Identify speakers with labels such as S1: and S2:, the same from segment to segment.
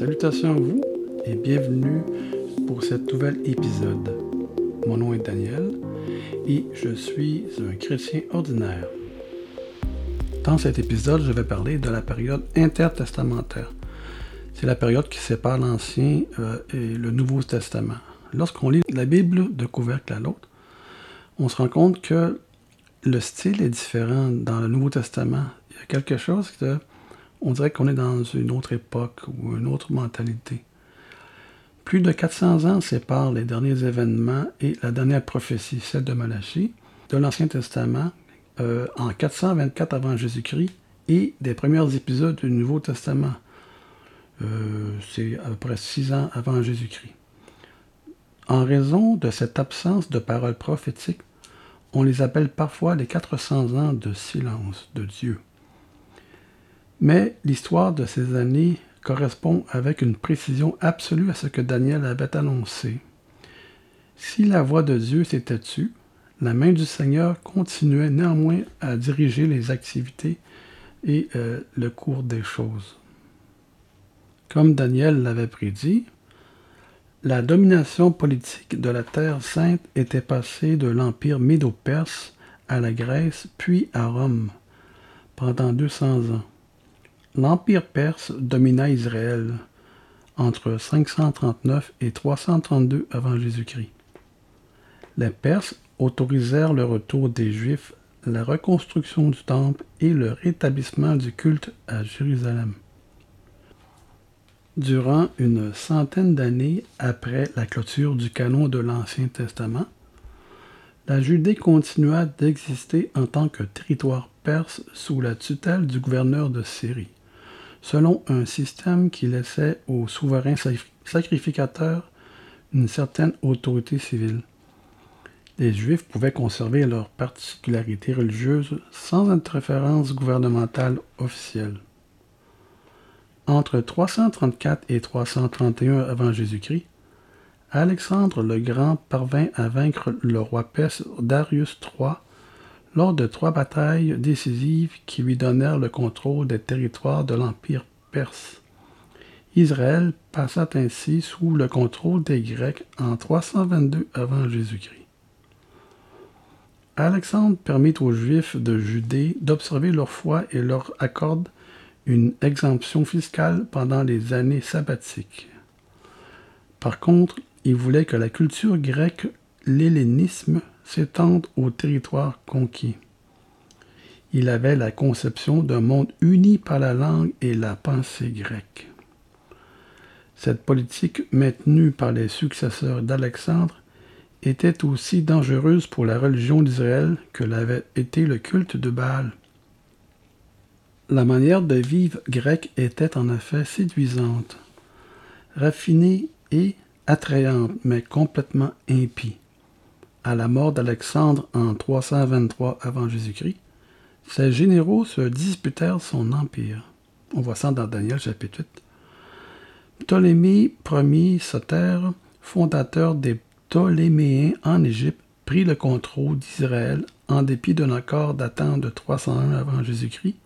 S1: Salutations à vous et bienvenue pour cet nouvel épisode. Mon nom est Daniel et je suis un chrétien ordinaire. Dans cet épisode, je vais parler de la période intertestamentaire. C'est la période qui sépare l'Ancien euh, et le Nouveau Testament. Lorsqu'on lit la Bible de couvercle à l'autre, on se rend compte que le style est différent dans le Nouveau Testament. Il y a quelque chose que on dirait qu'on est dans une autre époque ou une autre mentalité. Plus de 400 ans séparent les derniers événements et la dernière prophétie, celle de Malachie, de l'Ancien Testament, euh, en 424 avant Jésus-Christ, et des premiers épisodes du Nouveau Testament. Euh, c'est à peu près 6 ans avant Jésus-Christ. En raison de cette absence de paroles prophétiques, on les appelle parfois les 400 ans de silence de Dieu. Mais l'histoire de ces années correspond avec une précision absolue à ce que Daniel avait annoncé. Si la voix de Dieu s'était tue, la main du Seigneur continuait néanmoins à diriger les activités et euh, le cours des choses. Comme Daniel l'avait prédit, la domination politique de la Terre sainte était passée de l'Empire médo-perse à la Grèce puis à Rome pendant 200 ans. L'Empire perse domina Israël entre 539 et 332 avant Jésus-Christ. Les Perses autorisèrent le retour des Juifs, la reconstruction du temple et le rétablissement du culte à Jérusalem. Durant une centaine d'années après la clôture du canon de l'Ancien Testament, la Judée continua d'exister en tant que territoire perse sous la tutelle du gouverneur de Syrie selon un système qui laissait aux souverains sacrificateurs une certaine autorité civile. Les Juifs pouvaient conserver leurs particularités religieuses sans interférence gouvernementale officielle. Entre 334 et 331 avant Jésus-Christ, Alexandre le Grand parvint à vaincre le roi perse Darius III lors de trois batailles décisives qui lui donnèrent le contrôle des territoires de l'Empire perse. Israël passa ainsi sous le contrôle des Grecs en 322 avant Jésus-Christ. Alexandre permit aux Juifs de Judée d'observer leur foi et leur accorde une exemption fiscale pendant les années sabbatiques. Par contre, il voulait que la culture grecque, l'hellénisme, s'étendent au territoire conquis. Il avait la conception d'un monde uni par la langue et la pensée grecque. Cette politique maintenue par les successeurs d'Alexandre était aussi dangereuse pour la religion d'Israël que l'avait été le culte de Baal. La manière de vivre grecque était en effet séduisante, raffinée et attrayante, mais complètement impie à la mort d'Alexandre en 323 avant Jésus-Christ, ces généraux se disputèrent son empire. On voit ça dans Daniel chapitre 8. Ptolémée Ier Soter, fondateur des Ptoléméens en Égypte, prit le contrôle d'Israël en dépit d'un accord datant de 301 avant Jésus-Christ,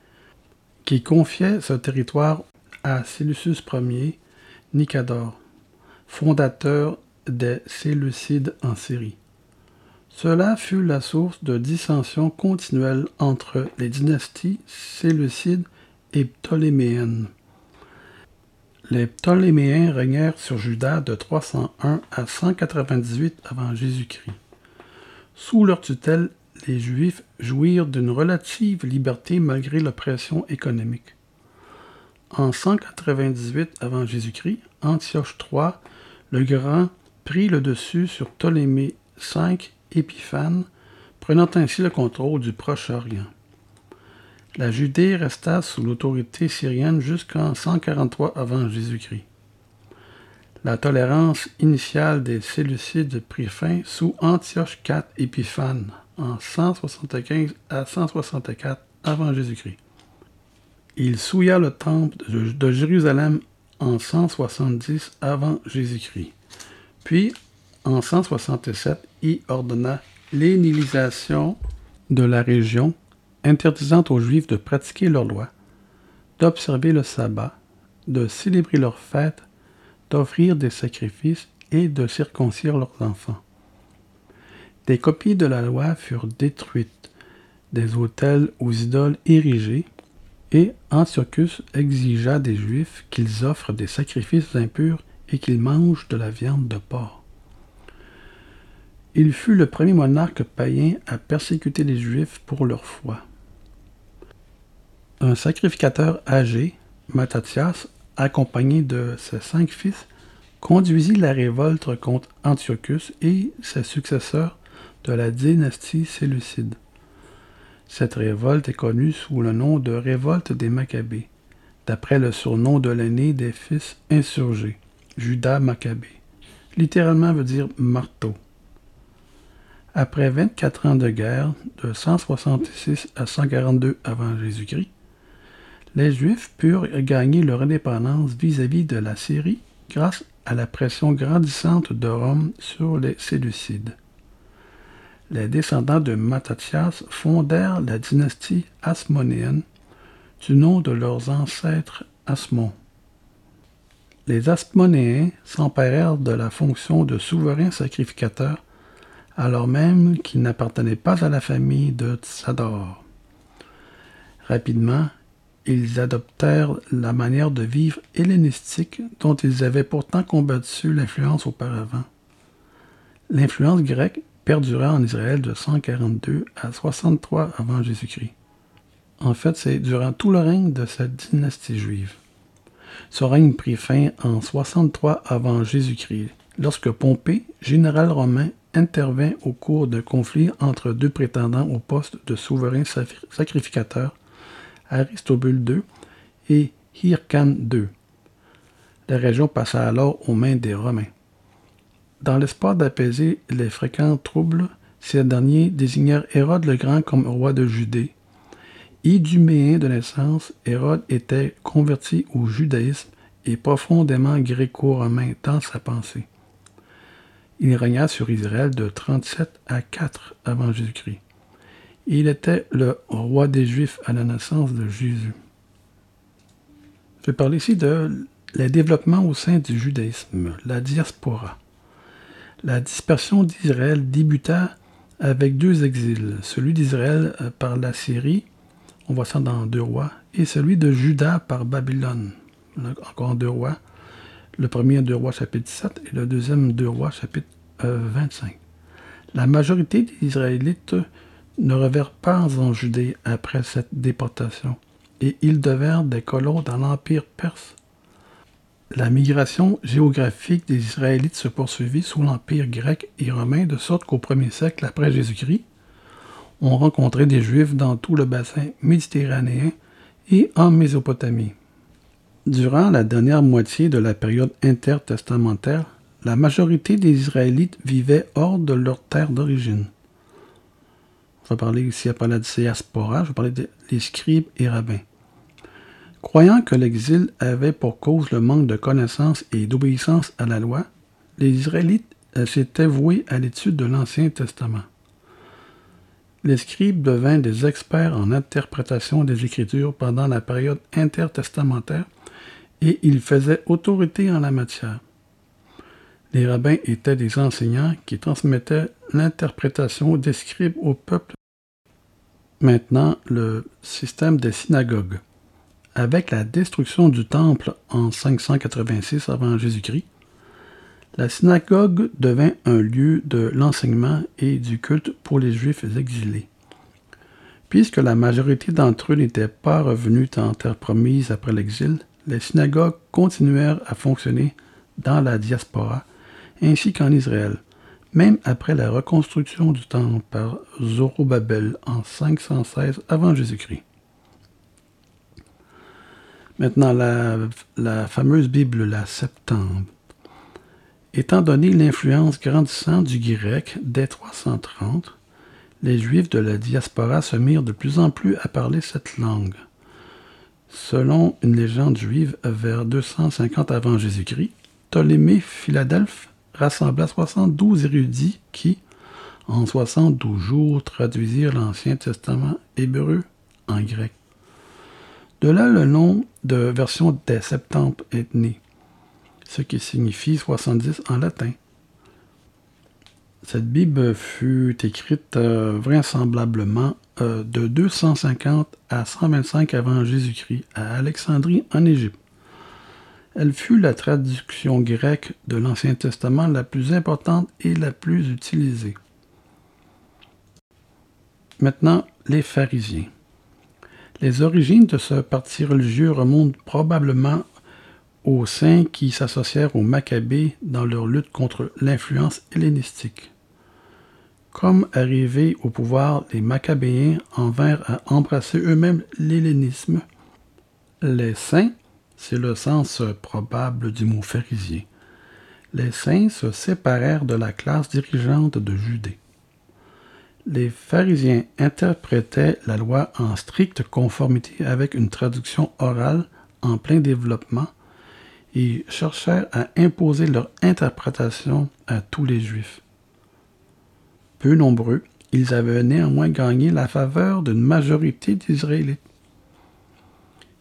S1: qui confiait ce territoire à Séleucus Ier Nicador, fondateur des Séleucides en Syrie. Cela fut la source de dissensions continuelles entre les dynasties séleucides et ptoléméennes. Les Ptoléméens régnèrent sur Juda de 301 à 198 avant Jésus-Christ. Sous leur tutelle, les Juifs jouirent d'une relative liberté malgré l'oppression économique. En 198 avant Jésus-Christ, Antioche III le Grand prit le dessus sur Ptolémée V Épiphane, prenant ainsi le contrôle du Proche-Orient. La Judée resta sous l'autorité syrienne jusqu'en 143 avant Jésus-Christ. La tolérance initiale des Séleucides prit fin sous Antioche IV Épiphane en 175 à 164 avant Jésus-Christ. Il souilla le temple de Jérusalem en 170 avant Jésus-Christ. Puis, en 167, ordonna l'énilisation de la région, interdisant aux Juifs de pratiquer leurs lois, d'observer le sabbat, de célébrer leurs fêtes, d'offrir des sacrifices et de circoncire leurs enfants. Des copies de la loi furent détruites, des autels aux idoles érigés, et Antiochus exigea des Juifs qu'ils offrent des sacrifices impurs et qu'ils mangent de la viande de porc. Il fut le premier monarque païen à persécuter les Juifs pour leur foi. Un sacrificateur âgé, Mattathias, accompagné de ses cinq fils, conduisit la révolte contre Antiochus et ses successeurs de la dynastie séleucide. Cette révolte est connue sous le nom de révolte des Maccabées, d'après le surnom de l'aîné des fils insurgés, Judas Maccabée. Littéralement veut dire marteau. Après 24 ans de guerre, de 166 à 142 avant Jésus-Christ, les Juifs purent gagner leur indépendance vis-à-vis -vis de la Syrie grâce à la pression grandissante de Rome sur les Séleucides les descendants de Mattathias fondèrent la dynastie asmonéenne du nom de leurs ancêtres Asmon. Les Asmonéens s'emparèrent de la fonction de souverain sacrificateur alors même qu'ils n'appartenaient pas à la famille de Tsador. Rapidement, ils adoptèrent la manière de vivre hellénistique dont ils avaient pourtant combattu l'influence auparavant. L'influence grecque perdura en Israël de 142 à 63 avant Jésus-Christ. En fait, c'est durant tout le règne de cette dynastie juive. Ce règne prit fin en 63 avant Jésus-Christ, lorsque Pompée, général romain, intervint au cours d'un conflit entre deux prétendants au poste de souverain sacrificateur, Aristobule II et Hyrcane II. La région passa alors aux mains des Romains. Dans l'espoir d'apaiser les fréquents troubles, ces derniers désignèrent Hérode le Grand comme roi de Judée. Iduméen de naissance, Hérode était converti au judaïsme et profondément gréco-romain dans sa pensée. Il régna sur Israël de 37 à 4 avant Jésus-Christ. Il était le roi des Juifs à la naissance de Jésus. Je vais parler ici de les développements au sein du judaïsme, la diaspora. La dispersion d'Israël débuta avec deux exils, celui d'Israël euh, par la Syrie, on voit ça dans Deux Rois, et celui de Juda par Babylone, encore Deux Rois. Le premier Deux Rois chapitre 7 et le deuxième Deux Rois chapitre 25. Euh, la majorité des Israélites ne revinrent pas en Judée après cette déportation, et ils devinrent des colons dans l'Empire perse la migration géographique des Israélites se poursuivit sous l'Empire grec et romain, de sorte qu'au premier siècle après Jésus-Christ, on rencontrait des Juifs dans tout le bassin méditerranéen et en Mésopotamie. Durant la dernière moitié de la période intertestamentaire, la majorité des Israélites vivaient hors de leur terre d'origine. On va parler ici après la diaspora, je vais parler des scribes et rabbins. Croyant que l'exil avait pour cause le manque de connaissance et d'obéissance à la loi, les Israélites euh, s'étaient voués à l'étude de l'Ancien Testament. Les scribes devinrent des experts en interprétation des Écritures pendant la période intertestamentaire et ils faisaient autorité en la matière. Les rabbins étaient des enseignants qui transmettaient l'interprétation des scribes au peuple. Maintenant, le système des synagogues. Avec la destruction du temple en 586 avant Jésus-Christ, la synagogue devint un lieu de l'enseignement et du culte pour les Juifs exilés. Puisque la majorité d'entre eux n'étaient pas revenus en terre promise après l'exil, les synagogues continuèrent à fonctionner dans la diaspora ainsi qu'en Israël, même après la reconstruction du temple par Zorobabel en 516 avant Jésus-Christ. Maintenant, la, fameuse Bible, la Septembre. Étant donné l'influence grandissante du grec dès 330, les Juifs de la diaspora se mirent de plus en plus à parler cette langue. Selon une légende juive, vers 250 avant Jésus-Christ, Ptolémée Philadelphe rassembla 72 érudits qui, en 72 jours, traduisirent l'Ancien Testament hébreu en grec. De là le nom de version des Septemples est né, ce qui signifie 70 en latin. Cette Bible fut écrite euh, vraisemblablement euh, de 250 à 125 avant Jésus-Christ à Alexandrie en Égypte. Elle fut la traduction grecque de l'Ancien Testament la plus importante et la plus utilisée. Maintenant, les pharisiens. Les origines de ce parti religieux remontent probablement aux saints qui s'associèrent aux Maccabées dans leur lutte contre l'influence hellénistique. Comme arrivés au pouvoir, les Maccabéens en vinrent à embrasser eux-mêmes l'hellénisme. Les saints, c'est le sens probable du mot pharisien, les saints se séparèrent de la classe dirigeante de Judée. Les pharisiens interprétaient la loi en stricte conformité avec une traduction orale en plein développement et cherchèrent à imposer leur interprétation à tous les juifs. Peu nombreux, ils avaient néanmoins gagné la faveur d'une majorité d'Israélites.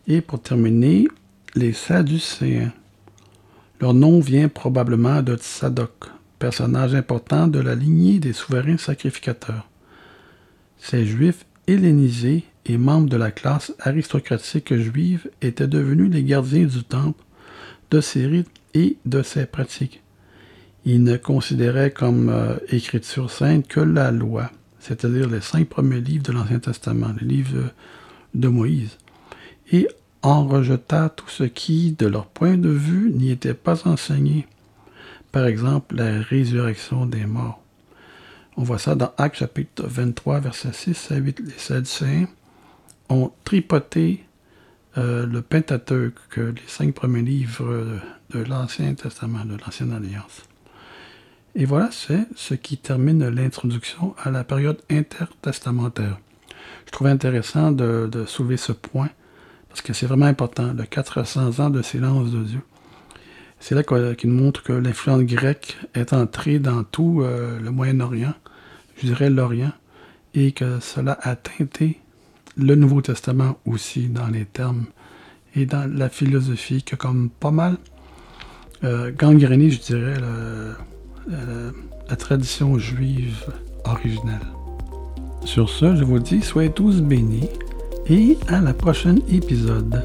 S1: Et pour terminer, les Sadducéens. Leur nom vient probablement de Tsadok, personnage important de la lignée des souverains sacrificateurs. Ces juifs hellénisés et membres de la classe aristocratique juive étaient devenus les gardiens du temple, de ses rites et de ses pratiques. Ils ne considéraient comme euh, écriture sainte que la loi, c'est-à-dire les cinq premiers livres de l'Ancien Testament, les livres de Moïse, et en rejeta tout ce qui, de leur point de vue, n'y était pas enseigné. Par exemple, la résurrection des morts. On voit ça dans Actes chapitre 23, versets 6 à 8. Les Sadducéens ont tripoté euh, le Pentateuque, les cinq premiers livres de l'Ancien Testament, de l'Ancienne Alliance. Et voilà, c'est ce qui termine l'introduction à la période intertestamentaire. Je trouve intéressant de, soulever ce point, parce que c'est vraiment important, le 400 ans de silence de Dieu. C'est là qu'il montre que l'influence grecque est entrée dans tout euh, le Moyen-Orient, je dirais l'Orient, et que cela a teinté le Nouveau Testament aussi dans les termes et dans la philosophie, que comme pas mal euh, gangréné, je dirais, la tradition juive originelle. Sur ce, je vous dis, soyez tous bénis et à la prochaine épisode.